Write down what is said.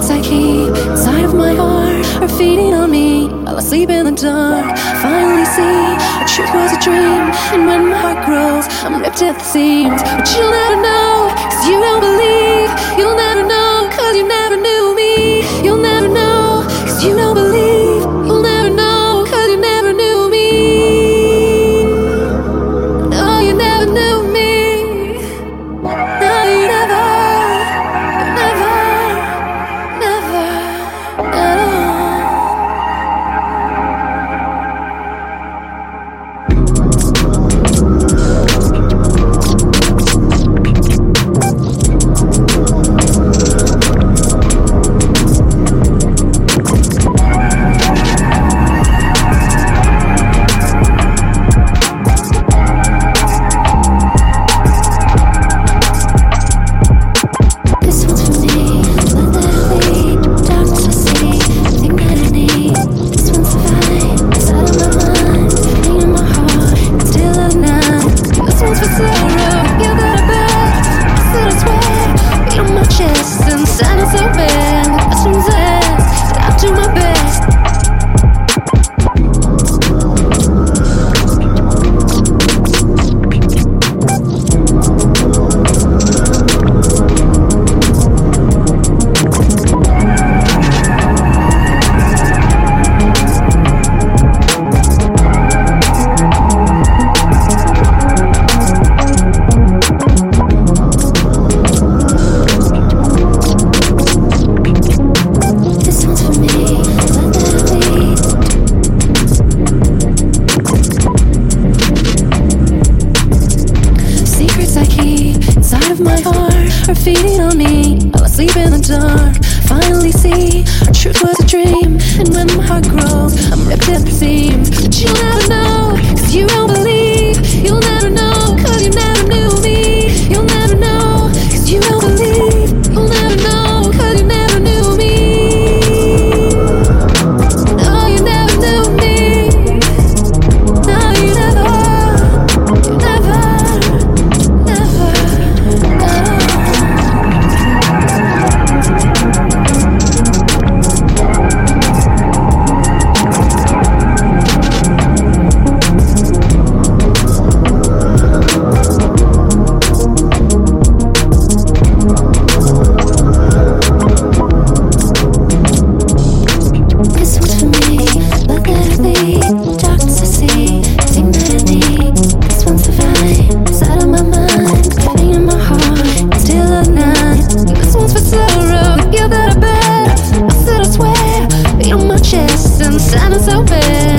secrets I keep inside of my heart are feeding on me while I sleep in the dark. Finally see a truth was a dream, and when my heart grows, I'm ripped at the seams. But you'll never know, cause you don't believe, you'll never. So me are feeding on me. I was sleeping in the dark. Finally see, truth was a dream. And when my heart grows, I'm ripped at the seams. sounding so bad.